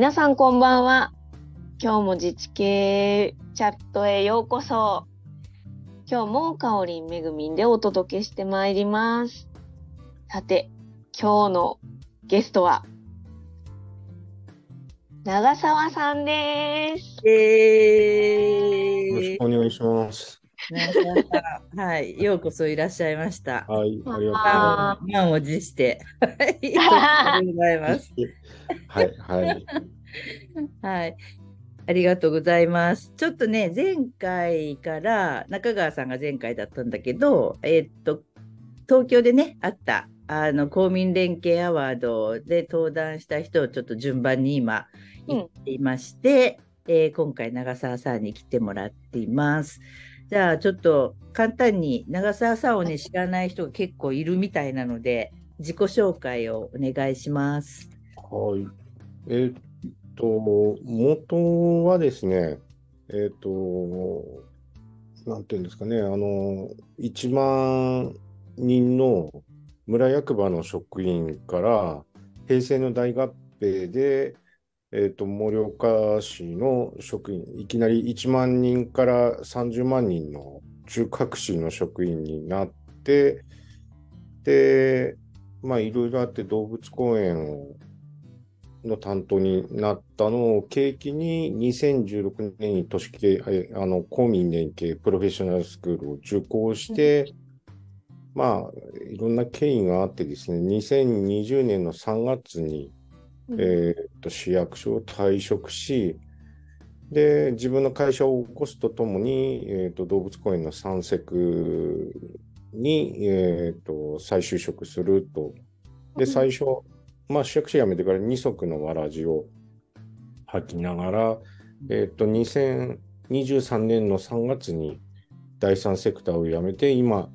皆さんこんばんは。今日も自治系チャットへようこそ。今日もかおりんめぐみんでお届けしてまいります。さて、今日のゲストは、長澤さんです。えよろしーくお願いします。長澤さんはい、ようこそいらっしゃいました。はい、ありがとうございあま満を持して。はい、ありがとうございます。す。はい、はい。はい。ありがとうございます。ちょっとね、前回から中川さんが前回だったんだけど、えーっと、東京でね、あった、あの、公民連携アワードで登壇した人をちょっと順番に今言っていまして、えー今回長澤さんに来てもらっています。じゃあちょっと簡単に長澤さんをね、知らない人が結構いるみたいなので、自己紹介をお願いします。はい。えーっと、元はですね、えーっと、なんていうんですかね、あの、1万人の村役場の職員から、平成の大合併で、えーっと、盛岡市の職員、いきなり1万人から30万人の中核市の職員になって、で、まあ、いろいろあって動物公園をの担当になったのを契機に2016年に都市系えあの公民連携プロフェッショナルスクールを受講して、まあいろんな経緯があってですね2020年の3月に、えーっと市役所を退職しで自分の会社を起こすとともに、えーっと動物公園の散策に、えーっと再就職すると。で最初まあ、市役所辞めてから二足のわらじを履きながら、えっ、と、2023年の3月に第三セクターを辞めて、今、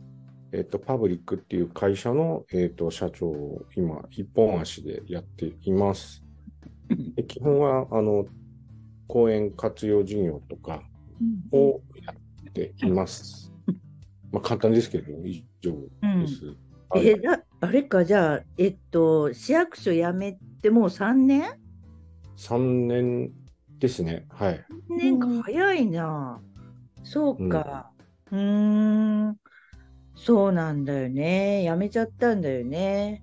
えっ、と、パブリックっていう会社の、えっ、と、社長を今、一本足でやっています。で基本は、あの、公園活用事業とかをやっています。まあ、簡単ですけど、以上です。はいえだあれか、じゃあ、えっと、市役所辞めてもう3年？3年ですね。はい。?3 年か早いな。そうか。うーん。そうなんだよね。辞めちゃったんだよね。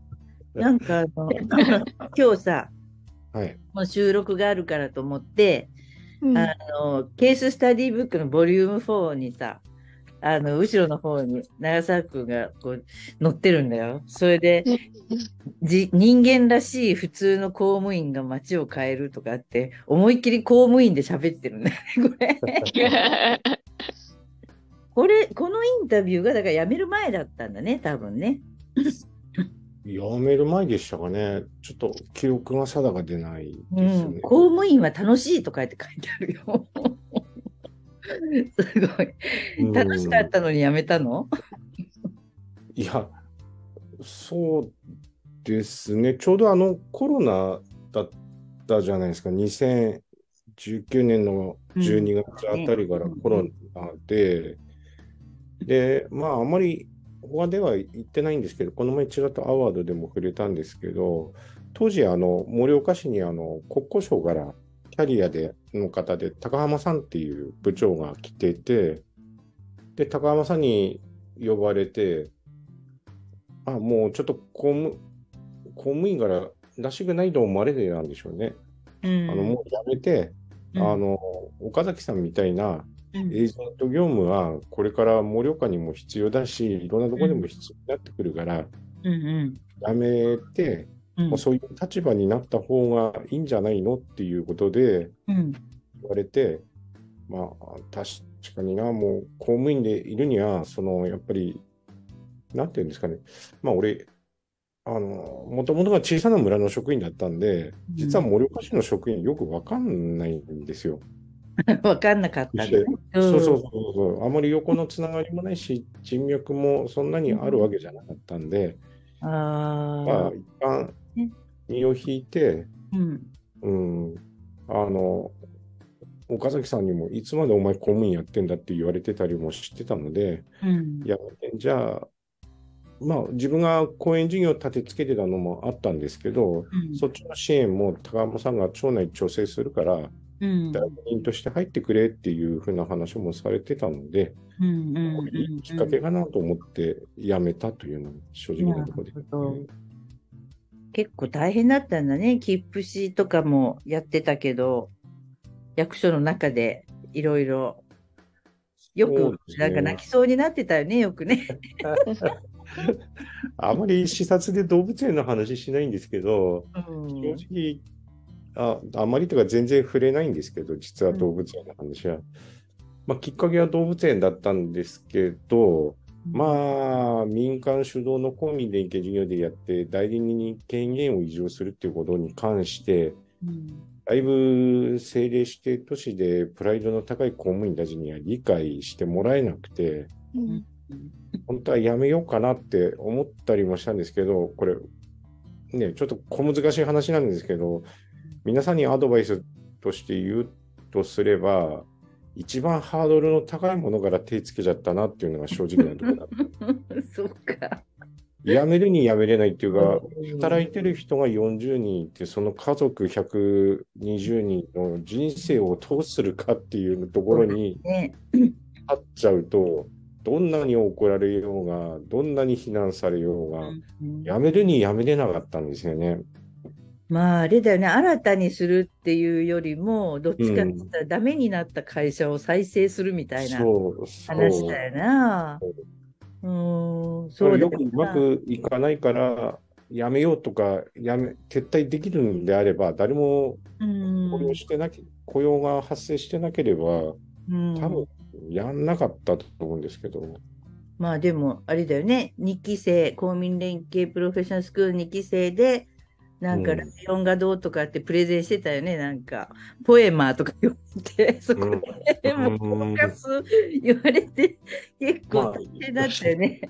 なんかあの、今日さ、はい。もう収録があるからと思って、うんあの、ケーススタディブックのボリューム4にさ、あの、後ろの方に長澤君がこう載ってるんだよ。それで、じ人間らしい普通の公務員が街を変えるとかって、思いっきり公務員で喋ってるね。これ。これ、このインタビューがだから辞める前だったんだね、多分ね。辞める前でしたかね。ちょっと記憶が定かでないうん、ですね。公務員は楽しいとかって書いてあるよ。すごい。うん楽しかったのに辞めたの？いや、そうですね。ちょうどあのコロナだったじゃないですか。2019年の12月あたりからうんコロナで、で、まあ、あまり他では言ってないんですけど、この前ちらっとアワードでも触れたんですけど、当時、あの、盛岡市にあの国交省からキャリアでの方で、高浜さんっていう部長が来てて、で、高浜さんに呼ばれて、あ、もうちょっと公務、公務員かららしくないと思われてなんでしょうね。うんあの、もうやめて、うんあの、岡崎さんみたいなうんエージェント業務はこれから盛岡にも必要だし、いろんなところでも必要になってくるから、うんやめて、うん。もうそういう立場になった方がいいんじゃないのっていうことでうん。言われて、まあ、確かにな、もう公務員でいるには、その、やっぱり、なんていうんですかね、まあ、俺、あの、もともとが小さな村の職員だったんで、実は盛岡市の職員よくわかんないんですよ。分かんなかったんだね。そうそうそうそう、あまり横のつながりもないし、人脈もそんなにあるわけじゃなかったんで、あまああ、、一旦ね身を引いて、うん。うん、あの、岡崎さんにもいつまでお前公務員やってんだって言われてたりもしてたので、うん。いや、じゃあ、まあ、自分が講演事業を立てつけてたのもあったんですけど、うん。そっちの支援も高山さんが町内調整するから、うん代理人として入ってくれっていうふうな話もされてたので、うんうんこれいいきっかけかなと思って辞めたというのが正直なところで、結構大変だったんだね。切符紙とかもやってたけど、役所の中でいろいろ。よくねなんか泣きそうになってたよね、よくね。あまり視察で動物園の話しないんですけど、うん正直、ああまりとか全然触れないんですけど、実は動物園の話は。まあ、きっかけは動物園だったんですけど、まあ、民間主導の公民連携事業でやって、代理人に権限を移譲するっていうことに関して、うん。だいぶ政令指定都市でプライドの高い公務員たちには理解してもらえなくて、うん。本当はやめようかなって思ったりもしたんですけど、これ、ね、ちょっと小難しい話なんですけど、皆さんにアドバイスとして言うとすれば、一番ハードルの高いものから手つけちゃったなっていうのが正直なところだった。そうか。やめるにやめれないっていうか、うん働いてる人が40人いて、その家族120人の人生をどうするかっていうところにね、立っちゃうと、どんなに怒られようが、どんなに非難されようが、うんやめるにやめれなかったんですよね。まああれだよね、新たにするっていうよりも、どっちかって言ったらダメになった会社を再生するみたいな。話だよな。そう。ん、そそうだよれよくうまくいかないから、やめようとか、やめ、撤退できるんであれば、誰もうん。雇用してなき、雇用が発生してなければ、うん。多分やんなかったと思うんですけど、まあでも、あれだよね、2期生、公民連携プロフェッショナルスクール2期生で、なんかうん。ライオンがどうとかってプレゼンしてたよね、なんか、ポエマーとか言われて、そこで、うんもうフォーカス言われて、結構まあ大変だったよね。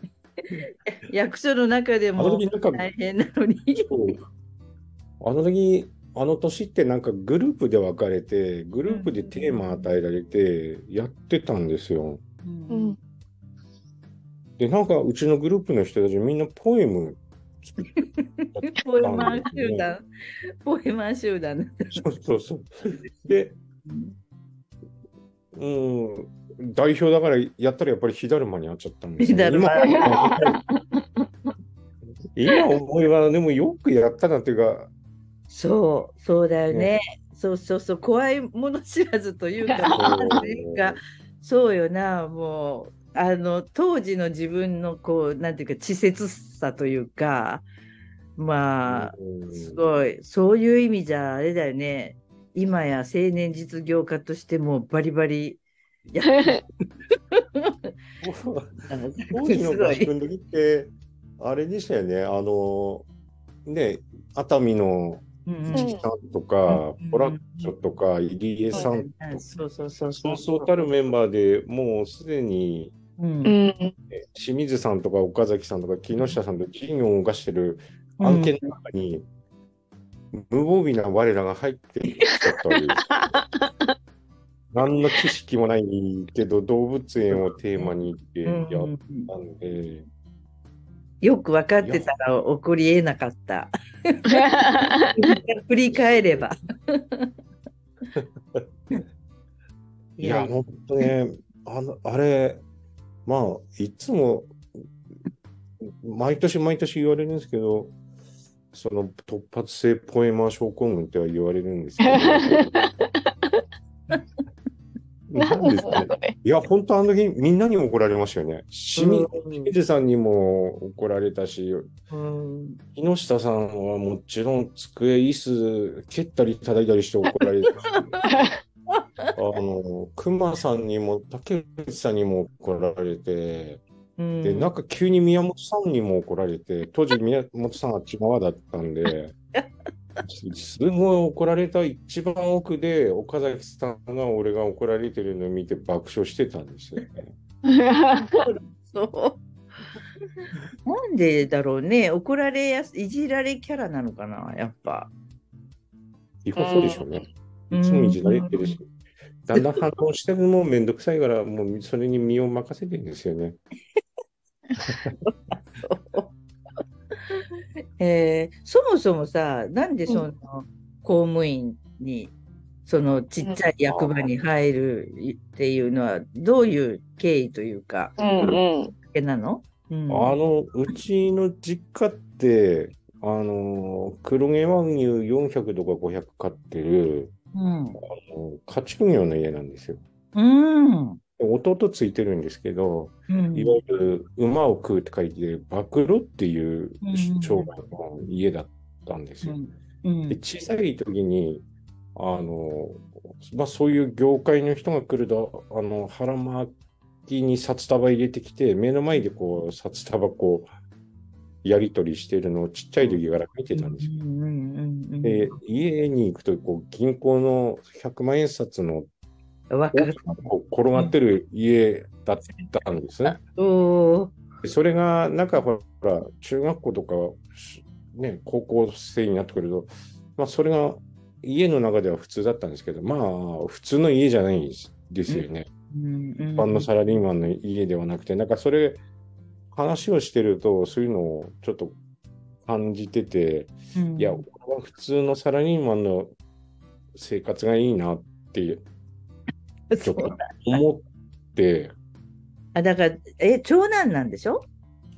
役所の中でも大変なのに。あの時、あの年ってなんかグループで分かれて、グループでテーマ与えられてやってたんですよ。うん。で、なんかうちのグループの人たちみんなポエムポエマー集団、ポエマー集団。そうそうそう。で、うん、代表だからやったらやっぱり火だるまにあっちゃったんですよ、火だるま今今思えばでもよくやったなっていうか、そう、そうだよね。そうそうそう、怖いもの知らずというか、なんか、そうよな、もう、あの、当時の自分の、こう、なんていうか、稚拙さというか、まあ、うんすごい、そういう意味じゃ、あれだよね、今や青年実業家としてもバリバリや 当時のすごい。合宿の時って、あれでしたよね、あの、ね、熱海のうんチキさんとか、うんポラッチョとか、入江さんとか、そうそうそう。そうそうたるメンバーでもうすでにうんうん清水さんとか岡崎さんとか木下さんと事業を動かしてる案件の中に、無防備な我らが入ってきちゃったわけです。何の知識もないけど、動物園をテーマにってやったんで、よく分かってたら起こりえなかった。振り返れば。いや、本当ね、あの、あれ、まあ、いつも、毎年毎年言われるんですけど、その突発性ポエマー症候群っては言われるんですけど、なんですかね。いや、本当あの時みんなに怒られましたよね。清水さんにも怒られたし、うん。木下さんはもちろん机、椅子、蹴ったり叩いたりして怒られたし、あの、熊さんにも竹内さんにも怒られて、うんで、なんか急に宮本さんにも怒られて、当時宮本さんは千葉だったんで、すごい怒られた一番奥で、岡崎さんが俺が怒られてるのを見て爆笑してたんですよね。そう。なんでだろうね。怒られやすいじられキャラなのかな、やっぱ。基本そうでしょうね。いつもいじられてるし、だんだん反応してるのもめんどくさいから、もうそれに身を任せてるんですよね。えーそもそもさ、なんでその公務員に、そのちっちゃい役場に入るっていうのは、どういう経緯というか、うんうん。けなの、うん、あの、うちの実家って、あの、黒毛和牛400とか500飼ってる、うん。あの家畜業の家なんですよ。うん。弟ついてるんですけど、うんいわゆる馬を食うって書いて、馬黒っていううん商売の家だったんですよ。うんで小さい時に、あの、まあ、そういう業界の人が来ると、あの、腹巻きに札束入れてきて、目の前でこう、札束こう、やり取りしてるのをちっちゃい時から見てたんですよ。で、家に行くと、こう、銀行の100万円札の転がってる家だったんですね。それが、なんかほら、中学校とか、しね、高校生になってくると、まあ、それが家の中では普通だったんですけど、まあ、普通の家じゃないですですよね。一般のサラリーマンの家ではなくて、なんかそれ、話をしてると、そういうのをちょっと感じてて、うん。いや、俺は普通のサラリーマンの生活がいいなってちょっと思って、あだから、え、長男なんでしょ、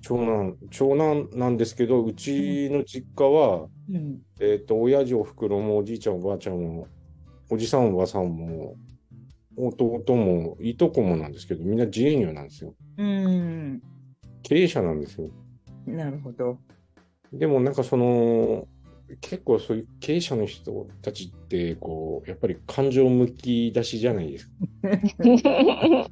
長男、長男なんですけど、うちの実家は、うん、えっ、と、親父、おふくろも、おじいちゃん、おばあちゃんも、おじさん、おばさんも、弟も、いとこもなんですけど、みんな自営業なんですよ。うん、経営者なんですよ。なるほど。でも、なんかその、結構そういう経営者の人たちって、こう、やっぱり感情むき出しじゃないですか。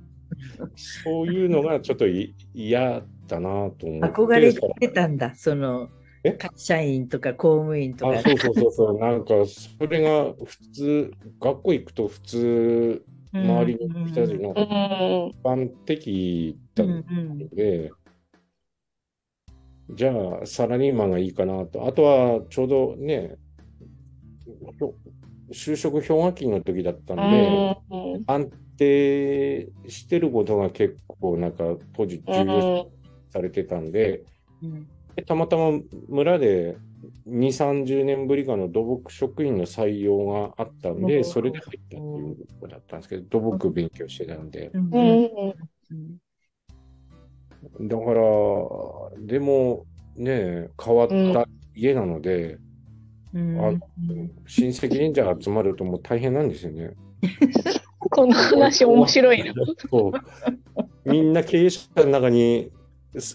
そういうのがちょっとい嫌だなと思って。憧れてたんだ、そのえ？会社員とか公務員とか。あ、そうそうそうそう、なんか、それが普通、学校行くと普通、周りの人たちのうん一般的だうんったうんので、じゃあ、サラリーマンがいいかなと。あとは、ちょうどね、就職氷河期の時だったんで、うん。安定してることが結構、なんか、当時重要されてたんで、うん。でたまたま村で2、30年ぶりかの土木職員の採用があったんで、うん。それで入ったっていうことだったんですけど、土木勉強してたんで。だから、でもね、変わった家なので、うんあ親戚忍者が集まるともう大変なんですよね。この話面白いな。そうみんな経営者の中に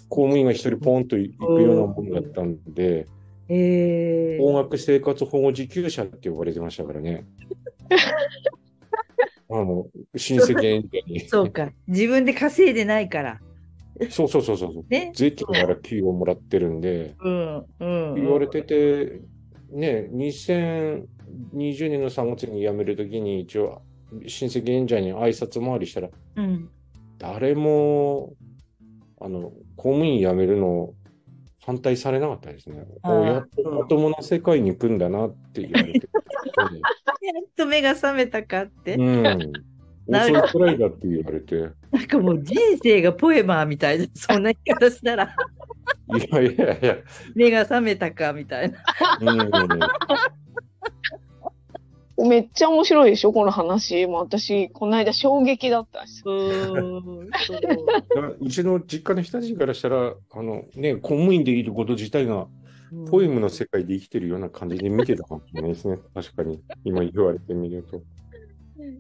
公務員が一人ポンと行くようなものだったんで、えー高額生活保護受給者って呼ばれてましたからね。あの、親戚に。そうか、自分で稼いでないから。そうそうそうそう。ね。税金から給与もらってるんで、うんうん、言われてて、ね、2020年の3月に辞めるときに一応、親戚演者に挨拶回りしたら、うん。誰も、あの、公務員辞めるの反対されなかったですね。おやっとまともな世界に行くんだなって言われて。やっと目が覚めたかって。うん。なる遅いくらいだって言われて。いなんかもう人生がポエマーみたいな、そんな言い方したら、やいやいや。目が覚めたかみたいな。うん。めっちゃ面白いでしょ、この話。もう私、この間衝撃だったんですよ。うんそううちの実家の人たちからしたら、あのね、公務員でいること自体が、ポエムの世界で生きてるような感じで見てたかもしれないですね。確かに。今言われてみると。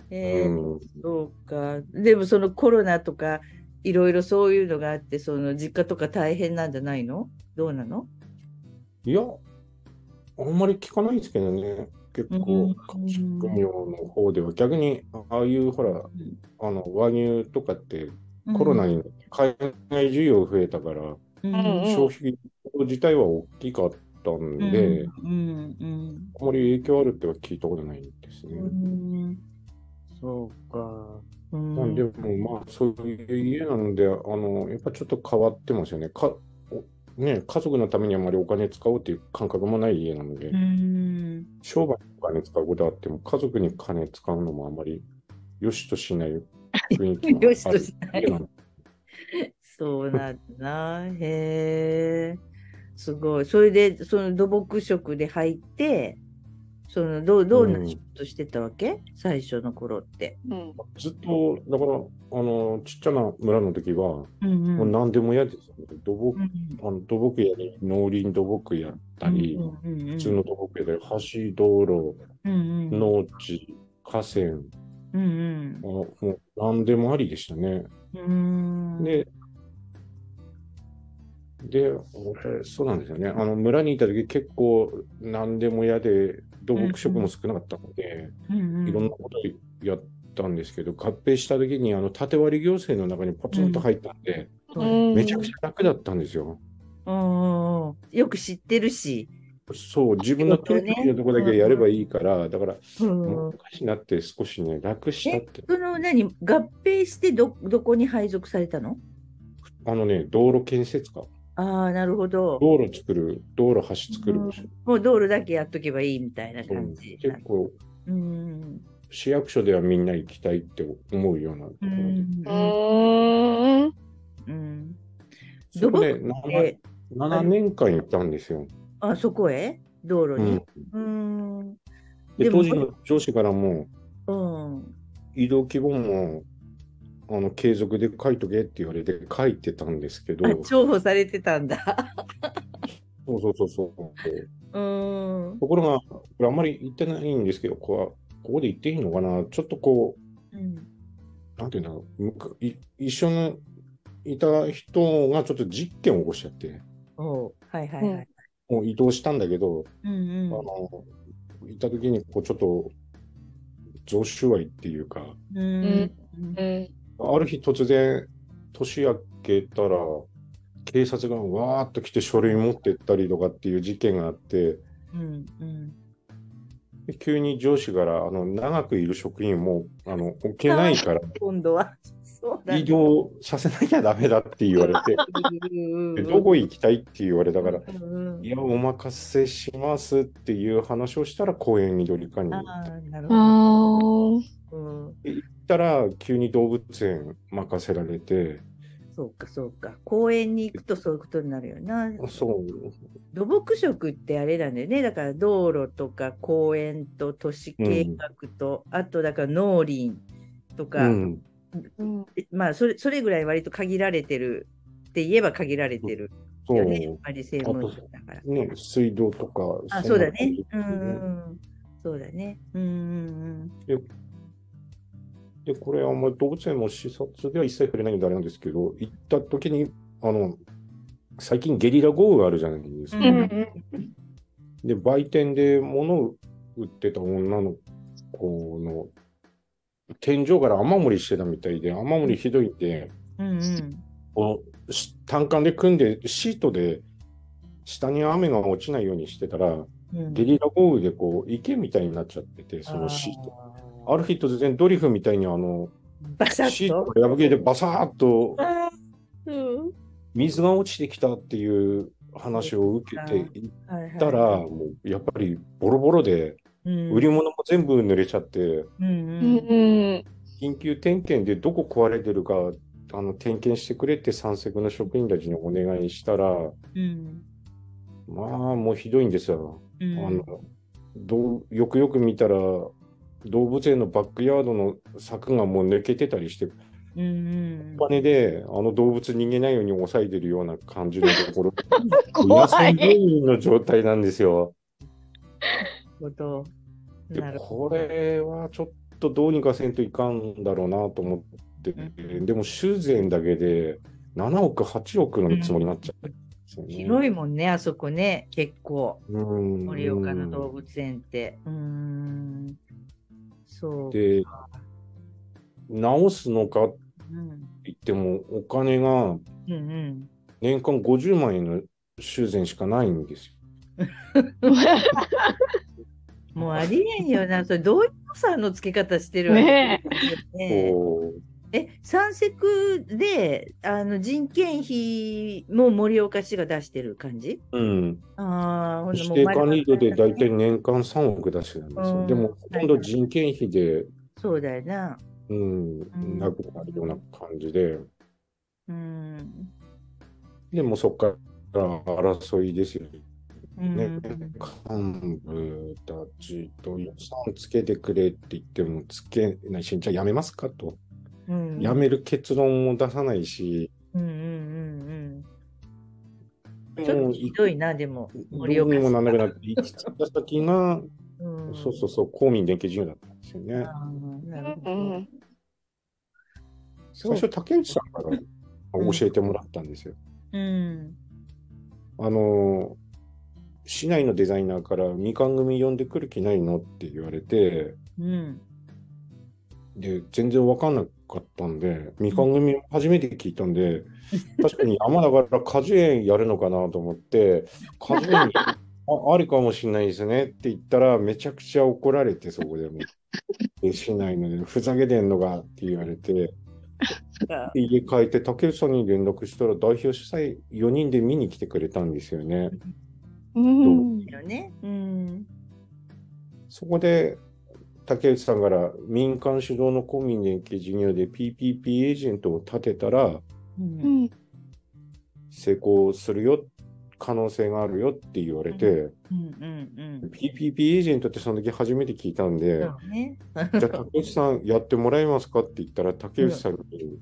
えーうん。そうか。でもそのコロナとかいろいろそういうのがあって、その実家とか大変なんじゃないの？どうなの？いや、あんまり聞かないですけどね。結うん構、家畜業の方では、逆に、ああいうほら、あの和牛とかってコロナに海外需要増えたから、うんうん。消費自体は大きかったんで、うんうんあまり影響あるっては聞いたことないですね。うんそうか。うんまあ、でもまあそういう家なので、あの、やっぱちょっと変わってますよね。かおね、家族のためにあまりお金使おうっていう感覚もない家なので、うん商売にお金使うことはあっても、家族に金使うのもあまり良しとしない雰囲気がよ しとしないそうなんだな。へえ。すごい。それで、その土木職で入って、そのどうどんな仕事してたわけ、最初の頃って。うん。ずっと、だから、あの、ちっちゃな村の時は、うんもう何でも嫌ですよね。土木、うんあの土木やり、農林土木やったり、うんうんうん普通の土木やったり、橋、道路、うんうん農地、河川、うんうんあもう何でもありでしたね。うんで、で、俺、そうなんですよね。あの、村にいた時結構何でも嫌で、土木職も少なかったので、うんうんいろんなことやったんですけど、合併した時に、あの、縦割り行政の中にポツンと入ったんで、うんめちゃくちゃ楽だったんですよ。よく知ってるし。そう、自分の手のところだけやればいいから、だから、うん昔になって少しね、楽したって。その何？合併してどどこに配属されたの？あのね、道路建設か。ああ、なるほど。道路作る、道路橋作る部署。もう道路だけやっとけばいいみたいな感じ。結構、うん。市役所ではみんな行きたいって思うようなとこうろで。んう。ーん。うん。そこで土木 7, で、7年間行ったんですよ。あ、そこへ？道路に？うん。うん。で当時の上司からも、うん。移動規模も、あの、継続で書いとけって言われて書いてたんですけどあ、、重宝されてたんだ。そうそうそうそう。うん。ところが、これあんまり言ってないんですけど、こうここで言っていいのかな？ちょっとこう、うん。なんていうんだろう、むかい一緒にいた人がちょっと実験を起こしちゃって、おうはいはいはい。もう移動したんだけど、うんうん。あの、いた時に、こう、ちょっと、贈収賄っていうか、うんうんある日突然、年明けたら、警察がわーっと来て書類持ってったりとかっていう事件があって、うんうん。で急に上司から、あの、長くいる職員も、あの、置けないから、今度は。移動させなきゃダメだって言われて、でどこ行きたいって言われたから、うんうんいや、お任せしますっていう話をしたら、公園緑課に行っああ、なるあほーど。うんたら、急に動物園任せられて、そうか、そうか。公園に行くとそういうことになるよな。そう、土木職ってあれなんだよね。だから道路とか公園と都市計画と、あとだから農林とうか、ん、うんまあそれそれぐらい割と限られてるって言えば限られてるそうよね。やっぱり専門職だから。ね、水道とか、あ、んそうだね。うんうんうん。そうだね。うんうんで、これ、あんまり動物園も視察では一切触れないのであれなんですけど、行った時に、あの、最近ゲリラ豪雨があるじゃないですか。うんうんで、売店で物を売ってた女の子の天井から雨漏りしてたみたいで、雨漏りひどいんで、うん。うんうん。このし単管で組んで、シートで下に雨が落ちないようにしてたら、うんゲリラ豪雨でこう池みたいになっちゃってて、そのシート。あある日突然ドリフみたいにあの、バシャシッと？ートが破けてバサーっと水が落ちてきたっていう話を受けていっはいはい。たら、もうやっぱりボロボロで、うん。売り物も全部濡れちゃって、緊急点検でどこ壊れてるか、あの点検してくれって山積の職員たちにお願いしたら、うん。まあもうひどいんですよ。うん。あのどうよくよく見たら、動物園のバックヤードの柵がもう抜けてたりして、うんうんお金であの動物逃げないように抑えてるような感じのところ、怖野生病い。院の状態なんですよ。でこれはちょっとどうにかせんといかんだろうなと思って、うでも修繕だけで7億、8億の見積もりになっちゃったんですよね。広いもんね、あそこね、結構。うん盛岡の動物園って。うーん。そう。で、直すのかってうん。言っても、お金が。年間50万円の修繕しかないんですよ。もうありえんよな。それどういう予算の付け方してるわけ？ねねえ、三セクであの人件費も盛岡市が出してる感じ？うん、ああ、指定管理料で大体年間3億出してるんですよ。うんでも、ほとんど人件費で、そうだよな。うん、んなくなるような感じで、うん。でもそこから争いですようんね。幹部たちと予算つけてくれって言ってもつけないし、じゃあやめますかと。うん。やめる結論も出さないし、うんうんうんうん。ちょっとひどいな、でも、ど森岡うにもなんなくなっって、行き着いた先が、うん、そうそうそう、公民連携事業だったんですよね。なるほど。最初、竹内さんから教えてもらったんですよ。うん。あの、市内のデザイナーからみかん組呼んでくる気ないのって言われて、うん。で、全然わかんなかったんで、みかん組初めて聞いたんで、確かに山だから果樹園やるのかなと思って、果樹園 あありかもしれないですねって言ったら、めちゃくちゃ怒られて、そこでも。で市内ので、ふざけてんのかって言われて、で家帰って竹内さんに連絡したら、代表主催4人で見に来てくれたんですよね。うん。うん。そこで、竹内さんから民間主導の公民連携事業で PPP エージェントを立てたら成功するよ、可能性があるよって言われて、うんうんうん。PPP エージェントってその時初めて聞いたんで、ね。じゃあ竹内さんやってもらえますかって言ったら、竹内さんに、うん。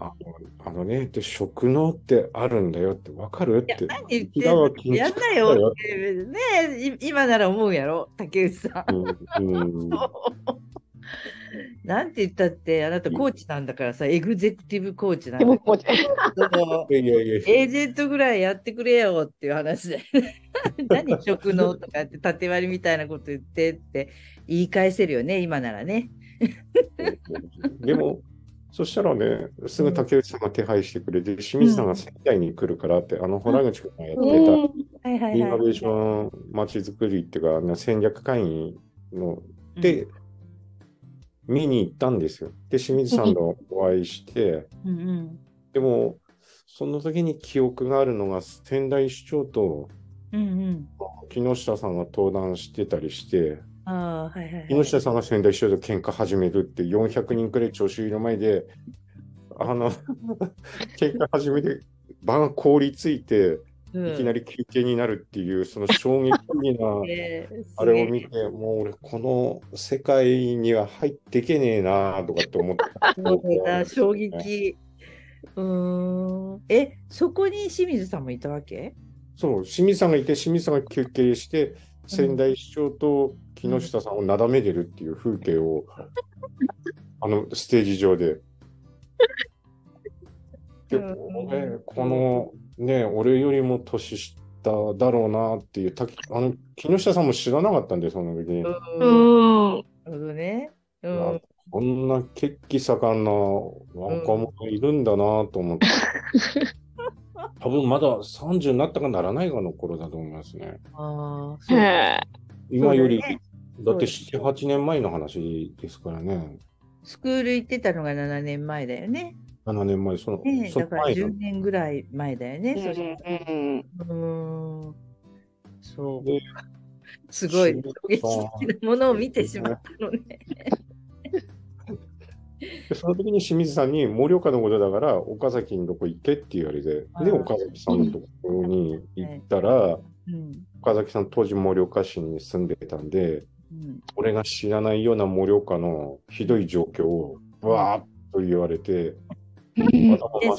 あのあのね、って職能ってあるんだよって分かる？って。何言ってん平のやん築なよって。ね今なら思うやろ、竹内さん。うんうんなんて言ったって、あなたコーチなんだからさ、エグゼクティブコーチなんでもだいやいやいやエージェントぐらいやってくれよっていう話で。何職能とかって縦割りみたいなこと言ってって言い返せるよね、今ならね。でも、そしたらね、すぐ竹内さんが手配してくれて、清水さんが仙台に来るからって、あの、洞口君がやってた。イノベーションまちづくりっていうか、戦略会議ので、見に行ったんですよ。で、清水さんとお会いして、でも、その時に記憶があるのが、仙台市長と。木下さんが登壇してたりして、ああ、はいはいはい。木下さんが仙台市長と喧嘩始めるって、400人くらい聴衆いる前で、あの、喧嘩始めて、場が凍りついて、うんいきなり休憩になるっていう、その衝撃的な、えーあれを見て、もう俺、この世界には入っていけねえなとかって思った。そうだ、衝撃。うーん。え、そこに清水さんもいたわけ？そう、清水さんがいて、清水さんが休憩して、仙台市長と木下さんをなだめてるっていう風景を、あのステージ上で。でうん俺このね、俺よりも年下だろうなっていう、たあの木下さんも知らなかったんで、その時に。うん。ほどね。うあん。こんな血気盛んな若者いるんだなと思って。多分まだ30になったかならないかの頃だと思いますね。ああ、そう。今より、だってそう7、8年前の話ですからね。スクール行ってたのが7年前だよね。7年前、その、ねだからその前の10年ぐらい前だよね。うんん。そうで。すごい、衝撃的なものを見てしまったのね。でその時に清水さんに、盛岡のことだから、岡崎のとこ行けって言われて、で、岡崎さんのところに行ったら、うん。岡崎さん当時盛岡市に住んでたんで、うん。俺が知らないような盛岡のひどい状況を、わーっと言われて、そ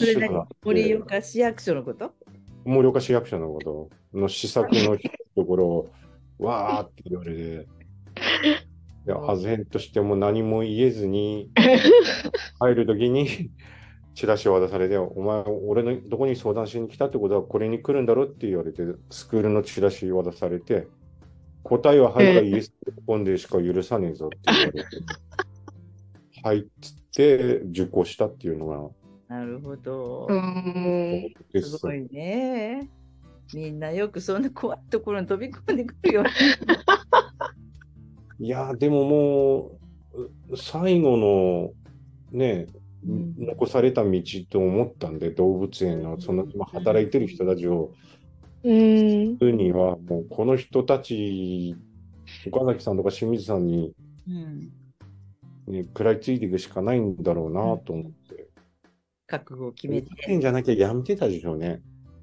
れ盛岡市役所のこと？盛岡市役所のことの施策のところを、わーって言われて、で、唖然としても何も言えずに、入るときに、チラシを渡されて、お前、俺のどこに相談しに来たってことは、これに来るんだろって言われて、スクールのチラシを渡されて、答えははい。かイエスポンでしか許さねえぞって言われて、はい。っつって受講したってい。うのが、なるほど。すごい。ね。みんなよくそんな怖い。ところに飛び込んでくるよね。い。や、でももう、最後のね、残された道と思ったんで、動物園のその今働い。てる人たちをうんには、もうこの人たち、岡崎さんとか清水さんに、うん。ね、食らいついていくしかないんだろうなと思って。覚悟を決めて。園じゃなきゃやめてたでしょうね。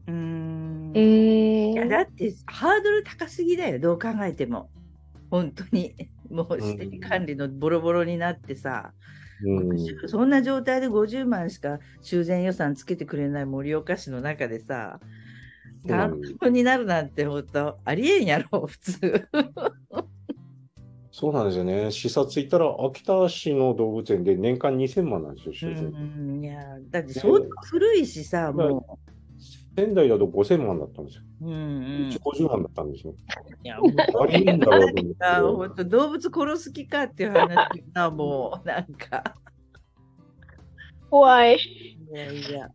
うーんうーん。いやだってハードル高すぎだよ、どう考えても。本当に。もう指定管理のボロボロになってさ、うん。50そんな状態で50万しか修繕予算つけてくれない盛岡市の中でさ、担当になるなんて本当ありえんやろ、普通。そうなんですよね。視察行ったら、秋田市の動物園で年間2000万なんですよ、修う繕。ん、いや、だって相当古いしさ、も仙台だと5000万だったんですよ。う。うんうんうち50万だったんですよ。いや、もうありえんだろうと思ってあ本当動物殺す気かっていう話がもう なんか怖い。いやいや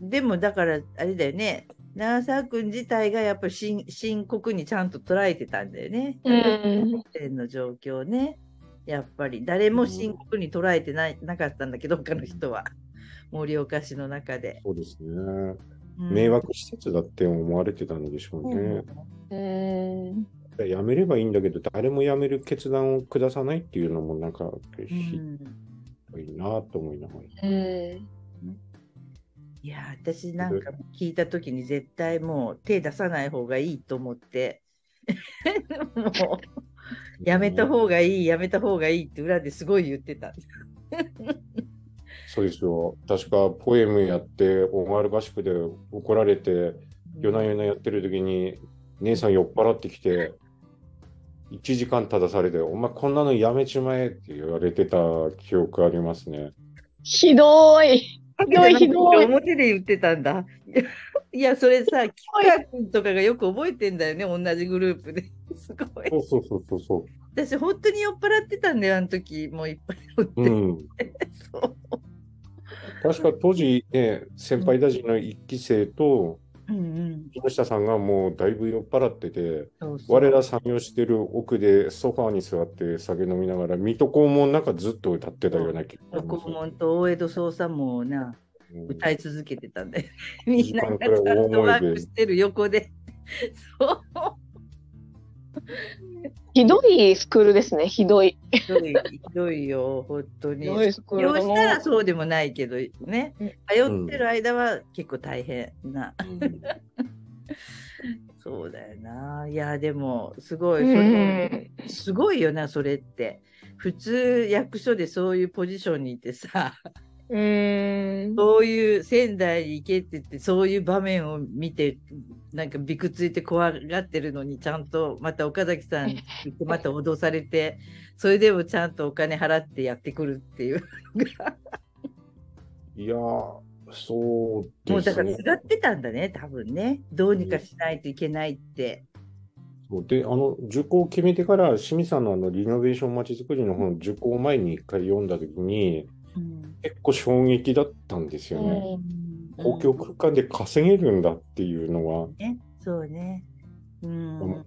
でもだからあれだよね長澤君自体がやっぱり深深刻にちゃんと捉えてたんだよねうん。天の状況ねやっぱり誰も深刻に捉えてないなかったんだけど他の人は盛岡市の中で、そうですね。うん迷惑施設だって思われてたんでしょうね。うん。やめればいいんだけど、誰もやめる決断を下さないっていうのも、なんか、ひうんどいなと思いながら。うん。いや私なんか聞いた時に絶対もう手出さない方がいいと思って もうやめた方がいいやめた方がいいって裏ですごい言ってた。そうですよ。確か、ポエムやって、お前合宿で怒られて、夜な夜なやってる時に、姉さん酔っ払ってきて、1時間正されて、お前こんなのやめちまえって言われてた記憶ありますね。ひどい。ひどいひどい。表で言ってたんだ。いや、それさ、キカ君とかがよく覚えてんだよね、同じグループで。すごい。そうそうそうそうそ私、本当に酔っ払ってたんだよ、あの時。もういっぱい酔って。う。うん。そう。確か当時ね、先輩たちの一期生と、うんうん。木下さんがもうだいぶ酔っ払ってて、そうそう我ら作業してる奥でソファーに座って酒飲みながら、水戸黄門なんかずっと歌ってたような気がす黄門と大江戸捜査もな、うん歌い続けてたんで、みんながちゃんとワークしてる横で。そう。ひどいスクールですね。ひどい。ひどい、ひどいよ、本当に。利用したらそうでもないけどねうん、通ってる間は結構大変な。そうだよな。いや、でも、すごい、すごいよな、それって。普通、役所でそういうポジションにいてさ、うん。そういう仙台に行けって言って、そういう場面を見て、なんかびくついて怖がってるのに、ちゃんとまた岡崎さん行って、また脅されて、それでもちゃんとお金払ってやってくるっていう。いやー、そうもですねうだからす。がってたんだね、多分ね。どうにかしないといけないって。そうで、あの、受講を決めてから、清水さんのあの、リノベーションまちづくりの本、受講前に一回読んだときに、うん結構衝撃だったんですよね。公共空間で稼げるんだっていうのは、ね、そうね。うん。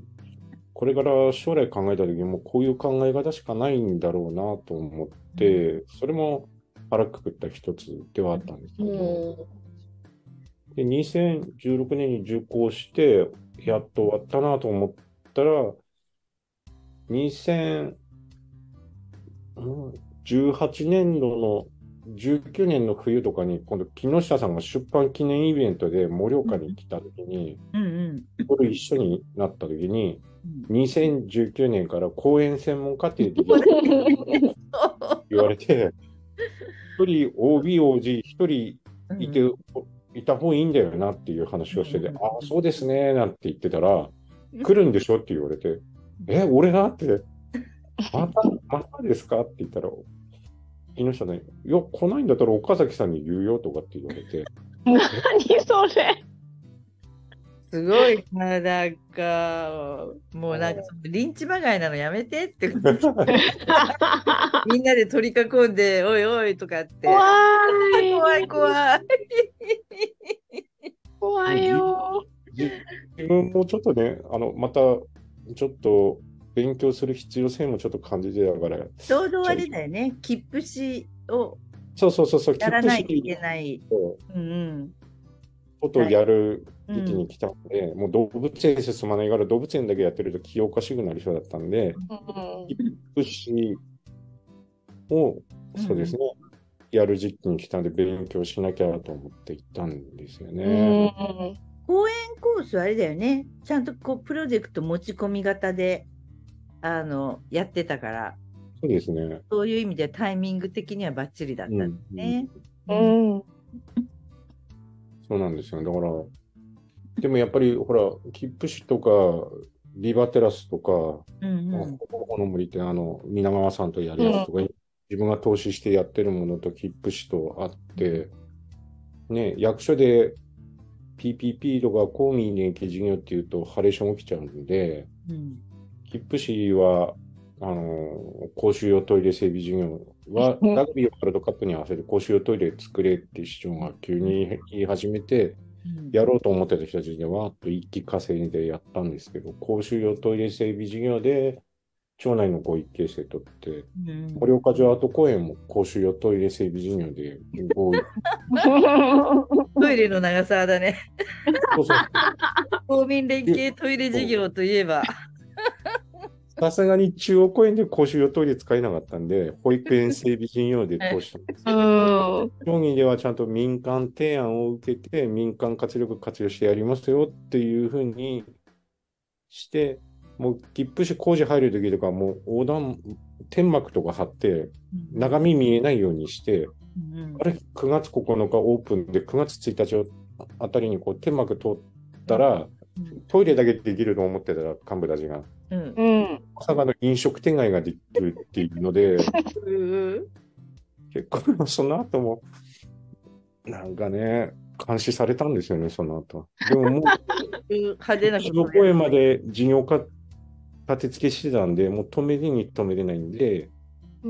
これから将来考えた時もこういう考え方しかないんだろうなと思って、それも腹くくった一つではあったんですけうど、ん。で2016年に受講して、やっと終わったなと思ったら、2018年度の19年の冬とかに、今度、木下さんが出版記念イベントで盛岡に来た時に、うんうん。これ一緒になった時に、うん。2019年から講演専門家って 言われて、一人 OB、OG、一人うん。いて、いた方がいいんだよなっていう話をしてて、うん。ああ、そうですね、なんて言ってたら、来るんでしょって言われて、え、俺が？って、また、またですか？って言ったら、木下さんに、いや、来ないんだったら岡崎さんに言うよとかって言われて、何それ？すごいな、なんか、もうなんか、そのリンチまがいなのやめてって、みんなで取り囲んで、おいおいとかって。怖い。怖い怖い。怖いよ。自自分もちょっとね、あの、また、ちょっと勉強する必要性もちょっと感じてたから、ちょうどあれだよね、切符紙をそうそうそうそう、やらないとい切符けない。とうんうん。ことをやるうん時期に来たので、もう動物園進まないから動物園だけやってると気おかしくなりそうだったんで、うん物資を、そうですね、やる時期に来たんで、勉強しなきゃと思って行ったんですようね。ん。講演コースはあれだよね。ちゃんとこうプロジェクト持ち込み型であのやってたから、そうですね。そういう意味でタイミング的にはバッチリだったんだね。うん。そうなんですよ。だから、でもやっぱり、ほら、切符紙とか、ビバテラスとか、うんうんこの森ってあの、皆川さんとやるやつとか、自分が投資してやってるものと切符紙とあって、ね、役所で PPP とか公民連携事業っていうと、ハレーション起きちゃうんで、うん切符紙は、あの、公衆用トイレ整備事業は、う んラグビーワールドカップに合わせて公衆用トイレ作れって市長が急に言い始めて、うんやろうと思ってた人たちでわーっと一気稼いでやったんですけど、公衆用トイレ整備事業で、町内の合意形成取って、うん盛岡城跡公園も公衆用トイレ整備事業で合意。トイレの長さだね。そうそう公民連携トイレ事業といえば。さすがに中央公園で公衆用トイレ使えなかったんで、保育園整備事業で 通したんです。うん。協議ではちゃんと民間提案を受けて、民間活力活用してやりますよっていうふうにして、もう切符紙工事入るときとか、もう横断、天幕とか貼って、中身見えないようにして、うんあれ、9月9日オープンで、9月1日あたりにこう天幕通ったら、トイレだけできると思ってたら、幹部たちが。うんうん。まさかの飲食店街ができるっていうので、うん結構その後も、なんかね、監視されたんですよね、その後。でももう、派手なこ中央公園まで事業化立て付けしてたんで、もう止めるに止めれないんで、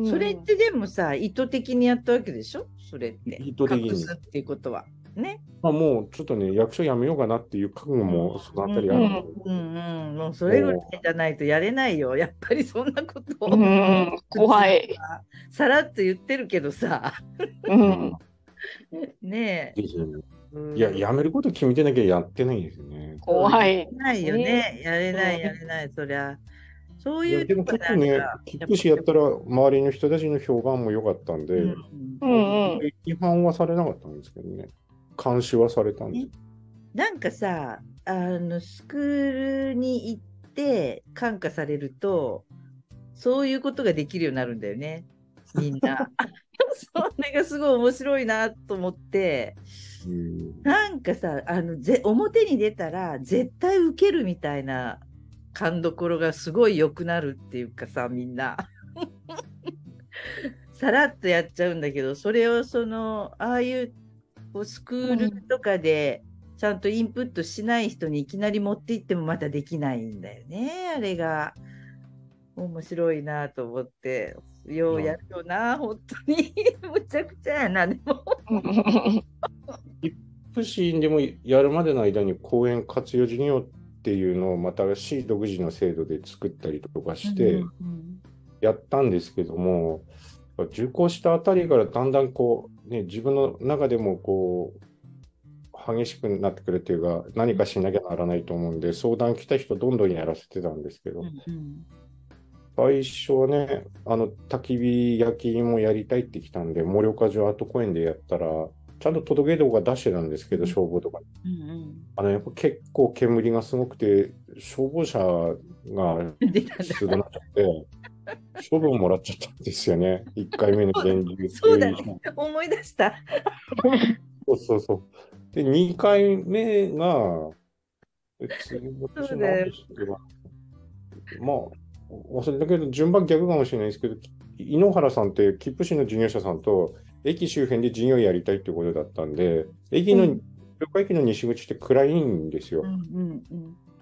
それってでもさ、意図的にやったわけでしょ？それって。意図的に隠すっていうことは。ね。まあ、もうちょっとね、役所辞めようかなっていう覚悟もそのあたりあるんで、うんうん。もうそれぐらいじゃないとやれないよ。やっぱりそんなことを。うん。怖い。さらっと言ってるけどさ。うん。ねえ。いや、辞めること決めてなきゃやってないんですよね。怖い。ないよね。やれない、やれない、そりゃ。そういうでもちょっとねなんか、切符紙やったら、周りの人たちの評判も良かったんで、うんうんうん。批判はされなかったんですけどね、監視はされたんです。なんかさ、あの、スクールに行って感化されると、そういうことができるようになるんだよね、みんな。それがすごい面白いなと思って、うんなんかさ、あのぜ表に出たら絶対受けるみたいな勘どころがすごい良くなるっていうかさ、みんな。さらっとやっちゃうんだけど、それをその、ああいうこうスクールとかでちゃんとインプットしない人にいきなり持っていってもまたできないんだよね、あれが。面白いなと思って、ようやるよな、本当に。むちゃくちゃやな、でも。プシーでもやるまでの間に公園活用事業っていうのをまた市独自の制度で作ったりとかしてうん。うん。やったん。ですけども、受講したあたりからだん。だん。こう、ね、自分の中でもこう、激しくなってくるっていうか、何かしなきゃならないと思うんで、相談来た人どんどんやらせてたんですけど、最初はね、あの、焚き火焼きもやりたいって来たんで、盛岡城跡公園でやったら、ちゃんと届け動画出してたんですけど、消防とかに。うんうん。あの、やっぱ結構煙がすごくて、消防車が 出なっちゃって、処分もらっちゃったんですよね。1回目の厳重そうだね思い出した。そうそうそう。で、2回目が、そうだよまあ、忘れたけど、順番逆かもしれないですけど、井ノ原さんって切符紙の事業者さんと駅周辺で事業やりたいってことだったんで、駅の、うん両駅の西口って暗いんですよ。う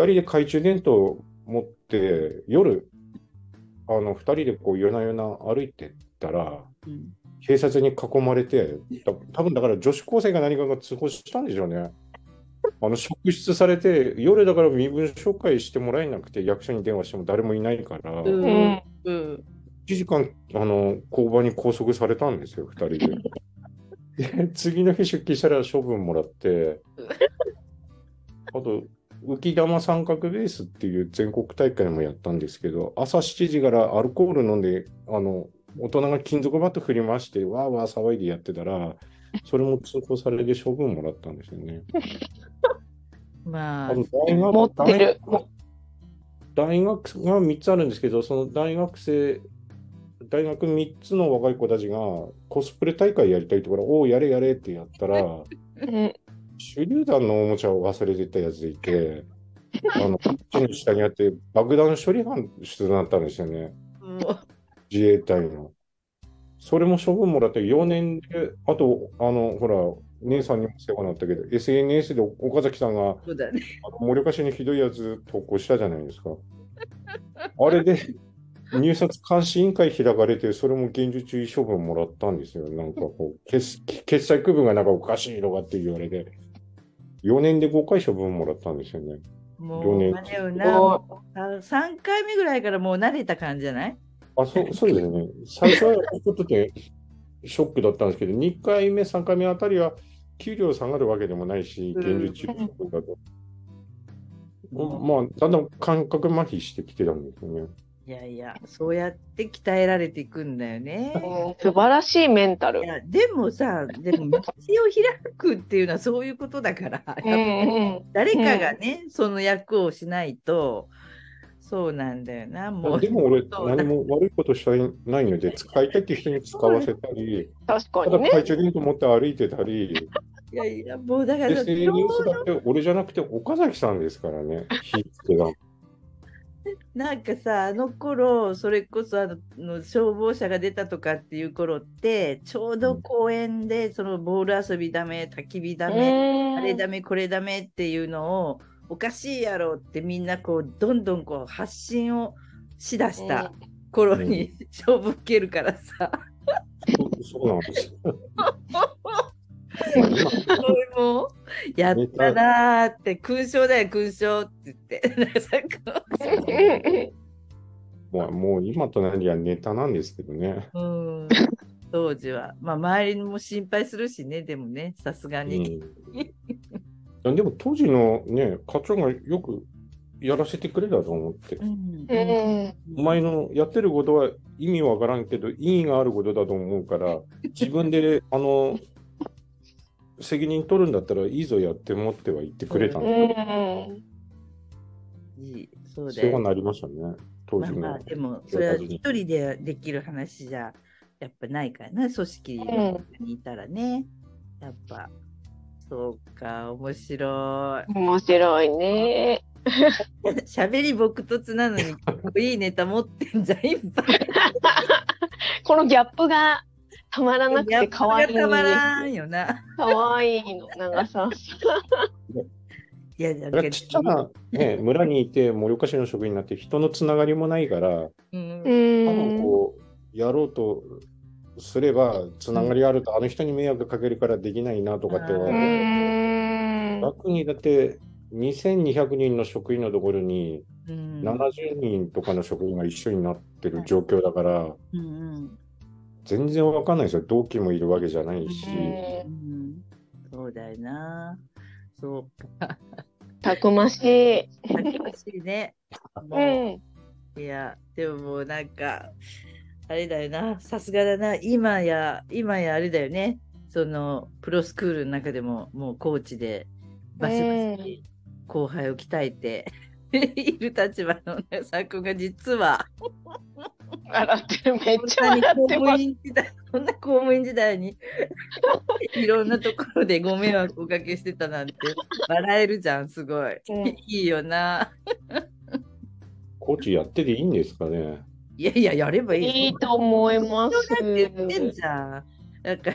人で懐中電灯持って、夜、あの、二人でこう夜な夜な歩いてったら、うん警察に囲まれて、た多分だから女子高生が何かが通報したんでしょうね。あの、職質されて、夜だから身分紹介してもらえなくて、役所に電話しても誰もいないから、うんうん。うん1時間、あの、交番に拘束されたんですよ、二人で。で、次の日出勤したら処分もらって、あと、浮玉三角ベースっていう全国大会もやったんですけど、朝7時からアルコール飲んで、あの、大人が金属バット振り回して、わーわー騒いでやってたら、それも通報されて処分もらったんですよね。まああの大学持ってる。大学が3つあるんですけど、その大学生、大学3つの若い子たちがコスプレ大会やりたいってから、おお、やれやれってやったら、う ん手榴弾のおもちゃを忘れてたやついて、あの、こっちの下にあって、爆弾処理班出動になったんですよね。自衛隊の。それも処分もらって4年で、あと、あの、ほら、姉さんにも世話になったけど、SNS で岡崎さんがそうだね。あの盛岡市にひどいやつ投稿したじゃないですか。あれで入札監視委員会開かれて、それも厳重注意処分もらったんですよ。なんかこう、決決済区分がなんかおかしいのかって言われて、4年で5回処分もらったんですよね。もう、四年あれよな、もうさ3回目ぐらいからもう慣れた感じじゃない？あ、そう、そうですね。最初はちょっとね、ショックだったんですけど、2回目、3回目あたりは、給料下がるわけでもないし、うん現実中国だと。まあ、だんだん感覚麻痺してきてたんですよね。いやいや、そうやって鍛えられていくんだよね。うん素晴らしいメンタルい。やでもさ、でも道を開くっていうのはそういうことだから、誰かがね、その役をしないと、そうなんだよな、もう。でも俺、何も悪いことしたいないので、使いたいって人に使わせたり、ただ確かにね。懐中電灯持って歩いてたり、いやいや、もうだから、SNS だって俺じゃなくて岡崎さんですからね、火つけが。なんかさ、あの頃、それこそあのの消防車が出たとかっていう頃って、ちょうど公園で、そのボール遊びダメ、焚き火ダメ、あれダメ、これダメっていうのを、おかしいやろってみんなこう、どんどんこう発信をしだした頃に勝負受けるからさ、そうそうなんです もやったなーって、勲章だよ、勲章って言って、なんかさもうもう今となりはネタなんですけどね。うん、当時は。まあ、周りも心配するしね、でもね、さすがに。うん、でも当時のね、課長がよくやらせてくれたと思って。うんうんお前のやってることは意味わからんけど、意義があることだと思うから、自分で、あの、責任取るんだったらいいぞやって思っては言ってくれたんうで、んいいそうだ世話によ。なりましたね、当時のまあまあ、。でも、それは一人でできる話じゃ、やっぱないからね、組織にいたらね。やっぱ、そうか、面白い。面白いね。喋り朴突なのに、いいネタ持ってんじゃん、いっぱい。このギャップがたまらなくて可愛いたまらんよな。可愛いの、長澤さいや、だちっちゃな、ね、村にいて、盛岡市の職員になって、人のつながりもないから、うん多分ん。こう、やろうとすれば、つながりあると、あの人に迷惑かけるからできないなとかっては。楽にだって2200人の職員のところにうん70人とかの職員が一緒になってる状況だからうんうん全然わかんないですよ同期もいるわけじゃないし、うんそうだよな。そうか。たくましい。たくましいね。うもん。ういや、でももうなんか、あれだよな。さすがだな。今や、今やあれだよね。その、プロスクールの中でも、もうコーチで、バシバシ後輩を鍛えて、いる立場のね、さくんが実は、笑ってる。めっちゃそんな笑ってます。に公務員時代、そんな公務員時代に、いろんなところでご迷惑おかけしてたなんて、笑えるじゃん、すごい。うんいいよな。コーチやってていいんですかね？いやいや、やればいい。いいと思います。言ってんじゃん。なんか、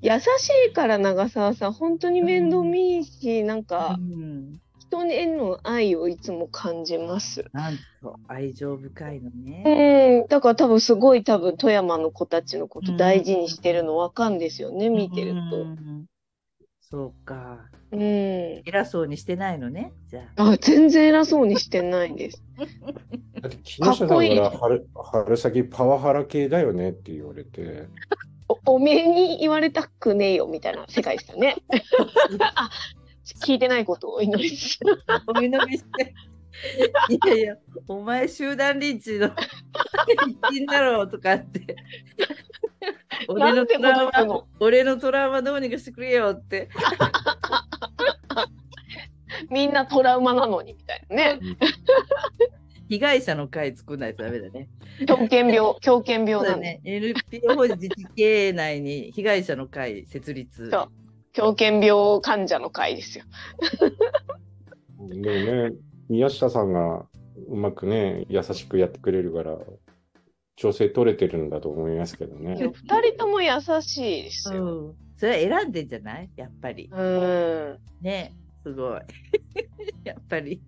優しいから長澤さん、本当に面倒見いいし、なんかうん、人への愛をいつも感じます。なんと愛情深いのね。うん、だから多分すごい多分富山の子たちのこと大事にしてるのわかんですよね、見てるうと。んそうか。うん。偉そうにしてないのね。じゃあ。あ、全然偉そうにしてないです。だって木下さんから春春先パワハラ系だよねって言われておおめえに言われたくねえよみたいな世界ですよね。あ、聞いてないことをお祈りしお見延びして。いやいや、お前集団リンチの一員だろうとかって。俺のトラウマ、俺のトラウマどうにかしてくれよって。みんなトラウマなのにみたいなね。被害者の会作んないとダメだね。狂犬病、狂犬病。だね。NPO 法人自治経営内に被害者の会設立。そう狂犬病患者の会ですよ。でもね、宮下さんがうまくね、優しくやってくれるから、調整取れてるんだと思いますけどね。二人とも優しいですよ。うん。それは選んでんじゃない？やっぱり。うん。ね。すごい。やっぱり。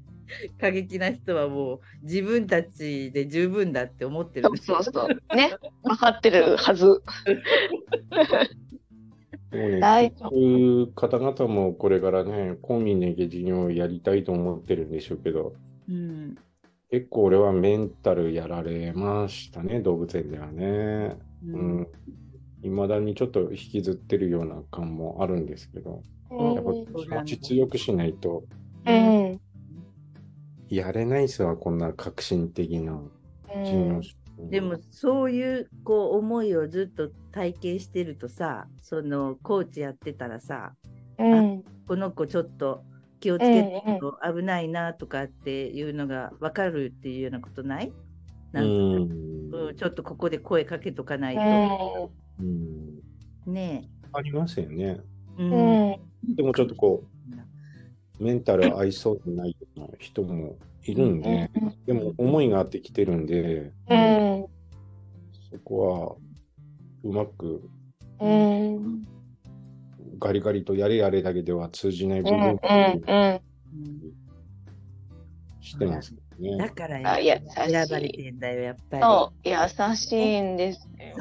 過激な人はもう自分たちで十分だって思ってるんですそうそうそう。ね。分かってるはず。でもね、大そういう方々もこれからね、公民連携事業をやりたいと思ってるんでしょうけど、うん。結構俺はメンタルやられましたね、動物園ではね。ううんん。未だにちょっと引きずってるような感もあるんですけど、うんやっぱ気持ち強くしないとうん。やれないっすわ、こんな革新的な事業所。でもそういうこう思いをずっと体験してるとさそのコーチやってたらさうん。この子ちょっと気をつけてと危ないなとかっていうのが分かるっていうようなことない？なんかうん。うんちょっとここで声かけとかないと、うん。ねありますよね。え、ううんん。でもちょっとこう、メンタル合いそうにないような人もいるんで、でも思いがあってきてるんで、うん。そこはうまくうん。ガリガリとやれやれだけでは通じない部うん。分うん。うんしてますね。だからあいや選ばれてんだよやっぱり。そう、優しいんですよ。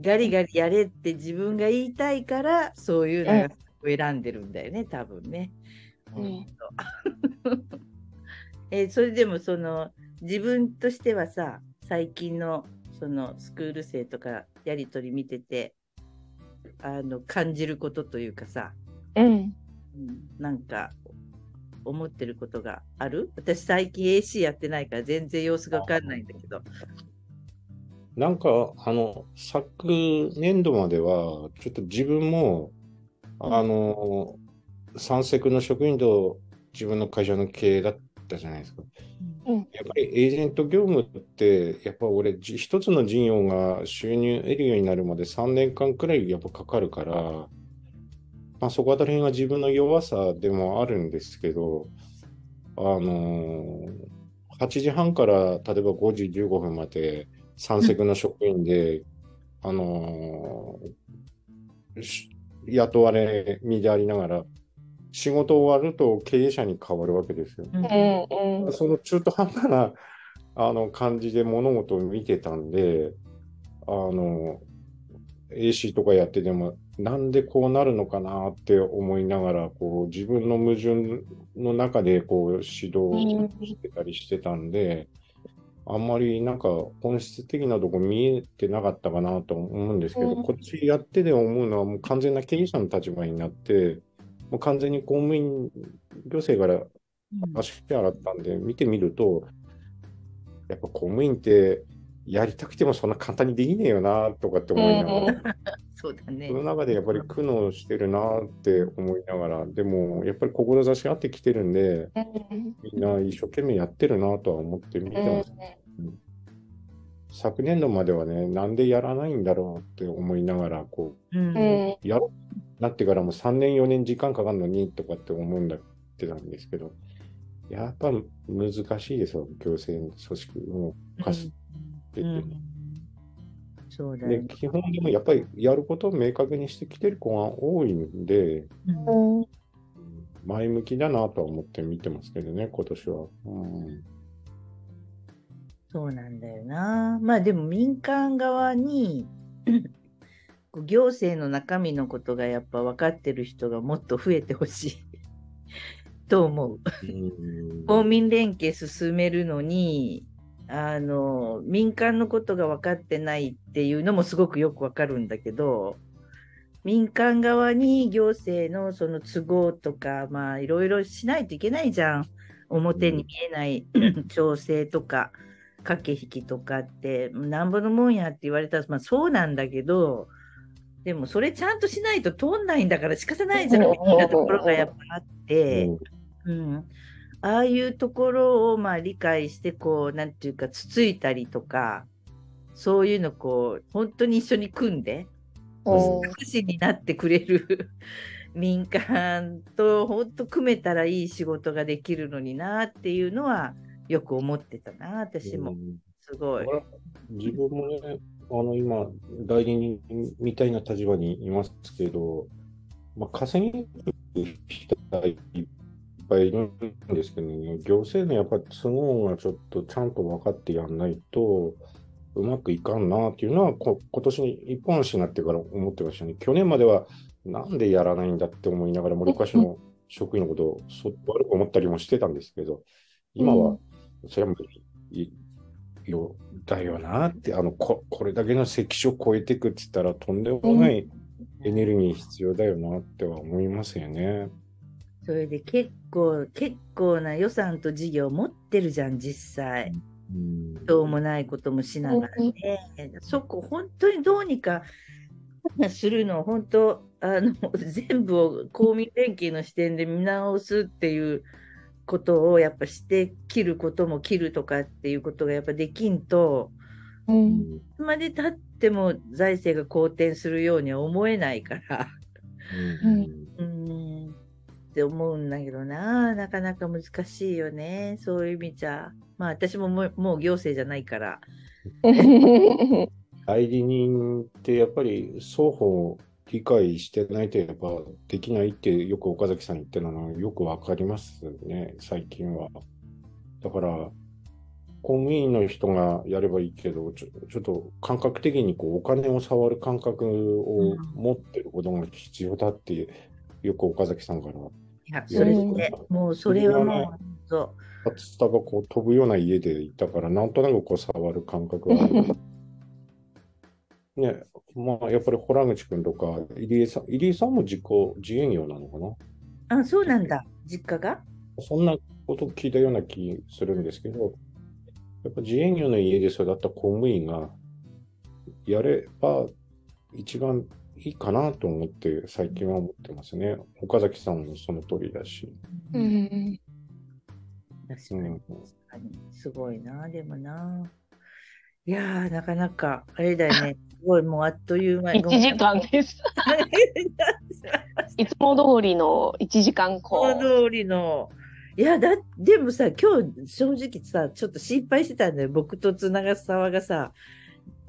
ガリガリやれって自分が言いたいからそういうのを選んでるんだよね、多分ね。うん えーそれでもその自分としてはさ最近のそのスクール生とかやり取り見ててあの感じることというかさ、うん。うん、なんか思ってることがある？私最近 AC やってないから全然様子がわかんないんだけど。なんか、あの、昨年度までは、ちょっと自分も、あの、三セクの職員と自分の会社の経営だったじゃないですか。うんやっぱりエージェント業務って、やっぱ俺、じ一つの事業が収入得るようになるまで3年間くらいやっぱかかるから、まあ、そこあたりが自分の弱さでもあるんですけど、あの8時半から例えば5時15分まで三セクの職員で、あのし雇われ身でありながら、仕事終わると経営者に変わるわけですよ。うん。その中途半端な あの感じで物事を見てたんで、あの、AC とかやってても、なんでこうなるのかなって思いながら、こう自分の矛盾の中でこう指導してたりしてたんで、あんまりなんか本質的なとこ見えてなかったかなと思うんですけど、うんこっちやってで思うのはもう完全な経営者の立場になって、もう完全に公務員行政から足洗ったんで、見てみると、やっぱ公務員ってやりたくてもそんな簡単にできねえよなとかって思いながら、そうだねそ。の中でやっぱり苦悩してるなって思いながら、でもやっぱり志があってきてるんで、みんな一生懸命やってるなとは思って見てます。昨年度まではね、なんでやらないんだろうって思いながら、こ。う、やろうなってからも3年、4年時間かかるのにとかって思うんだってたんですけど、やっぱ難しいですよ、行政組織も貸しってて。うんそうだね。基本でもやっぱりやることを明確にしてきてる子が多いんで、うんうん。前向きだなとは思って見てますけどね、今年は。うんそうなんだよな。まあでも民間側に 行政の中身のことがやっぱ分かってる人がもっと増えてほしい と思う。公民連携進めるのにあの民間のことが分かってないっていうのもすごくよく分かるんだけど民間側に行政のその都合とか、まあいろいろしないといけないじゃん。表に見えない 調整とか、駆け引きとかって、なんぼのもんやって言われたら、まあそうなんだけど、でもそれちゃんとしないと通んないんだから仕方ないじゃんみたいなところがやっぱあって、うん、ああいうところをまあ理解してこうなんていうかつついたりとかそういうのこう本当に一緒に組んで福祉になってくれる 民間と本当組めたらいい仕事ができるのになっていうのはよく思ってたな私も。うん。すごい。自分もね、あの今、代理人みたいな立場にいますけど、まあ、稼ぎる人はいっぱいいるんですけどね、行政のやっぱ都合がちょっとちゃんと分かってやんないと、うまくいかんなっていうのは、こ今年に一本足になってから思ってましたね。去年までは、なんでやらないんだって思いながら、森岡市の職員のことをそ悪く思ったりもしてたんですけど、今は、それはもういよだよなって、あのこ、これだけの関所を超えていくって言ったら、とんでもないエネルギー必要だよなっては思いますよね。それで結構結構な予算と事業持ってるじゃん実際。うんどうもないこともしながらね、そこ本当にどうにかするの、本当あの、全部を公民連携の視点で見直すっていうことをやっぱして切ることも切るとかっていうことがやっぱできんと、うん。いつまでたっても財政が好転するようには思えないから、うん。うーん。って思うんだけどな、なかなか難しいよね、そういう意味じゃ。まあ私ももうもう行政じゃないから。代理人ってやっぱり双方理解してないとやっぱできないってよく岡崎さん言ってるのはよくわかりますね、最近は。だから、公務員の人がやればいいけど、ちょちょっと感覚的にこうお金を触る感覚を持ってることが必要だって、よく岡崎さんから、いや、それで、もうそれはもう、そ札束がこう飛ぶような家でいたから、なんとなくこう触る感覚がある。ね、まあやっぱり洞口君とか入江さん、入江さんも自己自営業なのかな？う、あ、そうなんだ、実家が？そんなこと聞いたような気するんですけど、やっぱ自営業の家で育った公務員がやれば一番いいかなと思って最近は思ってますね。岡崎さんもその通りだし。うん。確かに、うん、すごいな、でもな。いやー、なかなか、あれだよね、すごい、もうあっという間に。1時間です。いつも通りの1時間ここの通りの。いや、だ、でもさ、今日、正直さ、ちょっと心配してたんだよ。僕とつなが沢がさ、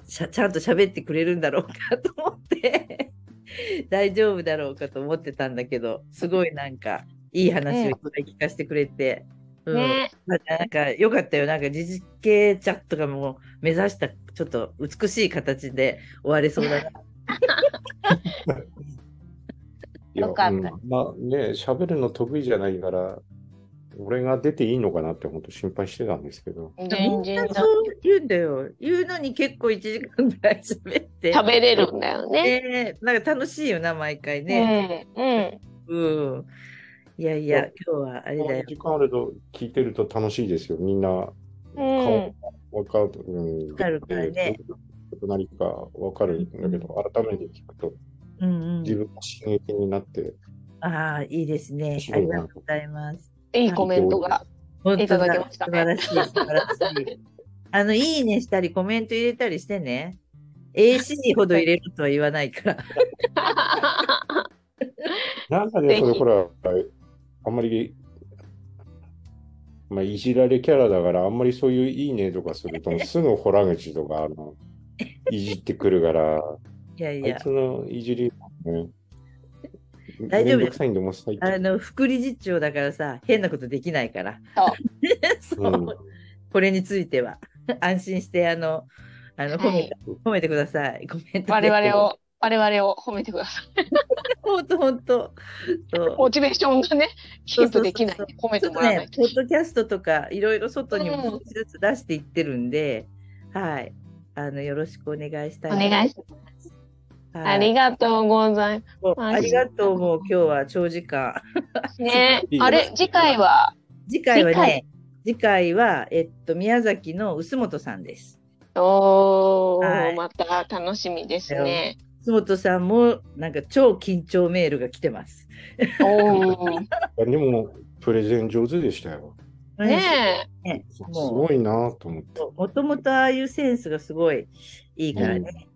ちゃんと喋ってくれるんだろうかと思って、大丈夫だろうかと思ってたんだけど、すごいなんか、いい話をいっぱい聞かせてくれて、う。うん。ね。なんか、よかったよ。なんか、自治系チャットがもう目指した、ちょっと美しい形で終われそうだな。いや、よかったうんまあね、喋るの得意じゃないから、俺が出ていいのかなって本当心配してたんですけど。全みん然なそう言うんだよ。言うのに結構1時間ぐらい喋って。食べれるんだよね。ねなんか楽しいよな、毎回ね。うん。うん。うん。いやいや、今日はあれだよ。時間あると聞いてると楽しいですよ。みんなうん顔わかる。うん。わかるからね何かわかるんだけど、改めて聞くとうんうん自。分も刺激になって、ああ、いいですね。ありがとうございます。いいコメントが。いただきました素晴らしい、素晴らしい。あの、いいねしたり、コメント入れたりしてね。AC ほど入れるとは言わないから。なんかね、それほら、あんまり、まあ、いじられキャラだから、あんまりそういういいねとかすると、すぐ洞口とか、あの、いじってくるから、いやいやあいつ、のいじり、ね、大丈夫で、もう最近。あの、副理事長だからさ、変なことできないから。そう うんこれについては。安心して、あの、あの褒めて、褒めてください。コメントで我々を、我々を褒めてください。本当本当。そうモチベーションがね、キープできないそうで褒めてもらわない、と。ねポッドキャストとかいろいろ外にもずつ出していってるんで、はい。あの、よろしくお願いしたい。お願いします。ありがとうございもうありがとう、もう今日は長時間。ます。ねあれ、次回は、次回はね、次回は、えっと、宮崎の臼本さんです。おー、はいまた楽しみですね。臼本さんも、なんか超緊張メールが来てます。でも、プレゼン上手でしたよ。ねねすごいなと思って。もともとああいうセンスがすごいいいからね。うん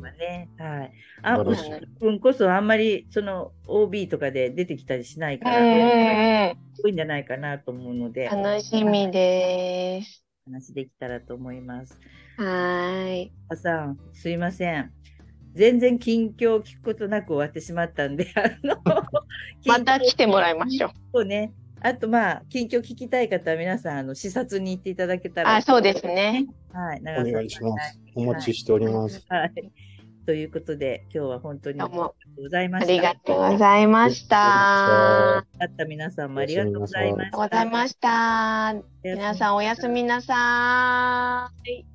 はね。はい。あ、素晴らしい臼本君こそあんまり、その OB とかで出てきたりしないえ。から、うんね、うんすごいんじゃないかなと思うので、うん。楽しみです。話できたらと思います。はーい。あさん、すいません。全然近況を聞くことなく終わってしまったんで、あの、また来てもらいましょう。そうね。あと、まあ、近況聞きたい方は皆さん、あの、視察に行っていただけたら。あ、そうですね。はい。お願いします。お待ちしております。はい。ということで、今日は本当にありがとうございまあした。りがとうございました。ああった皆さんもありがとうございました。りがとうございました。皆さんおやすみなさーい。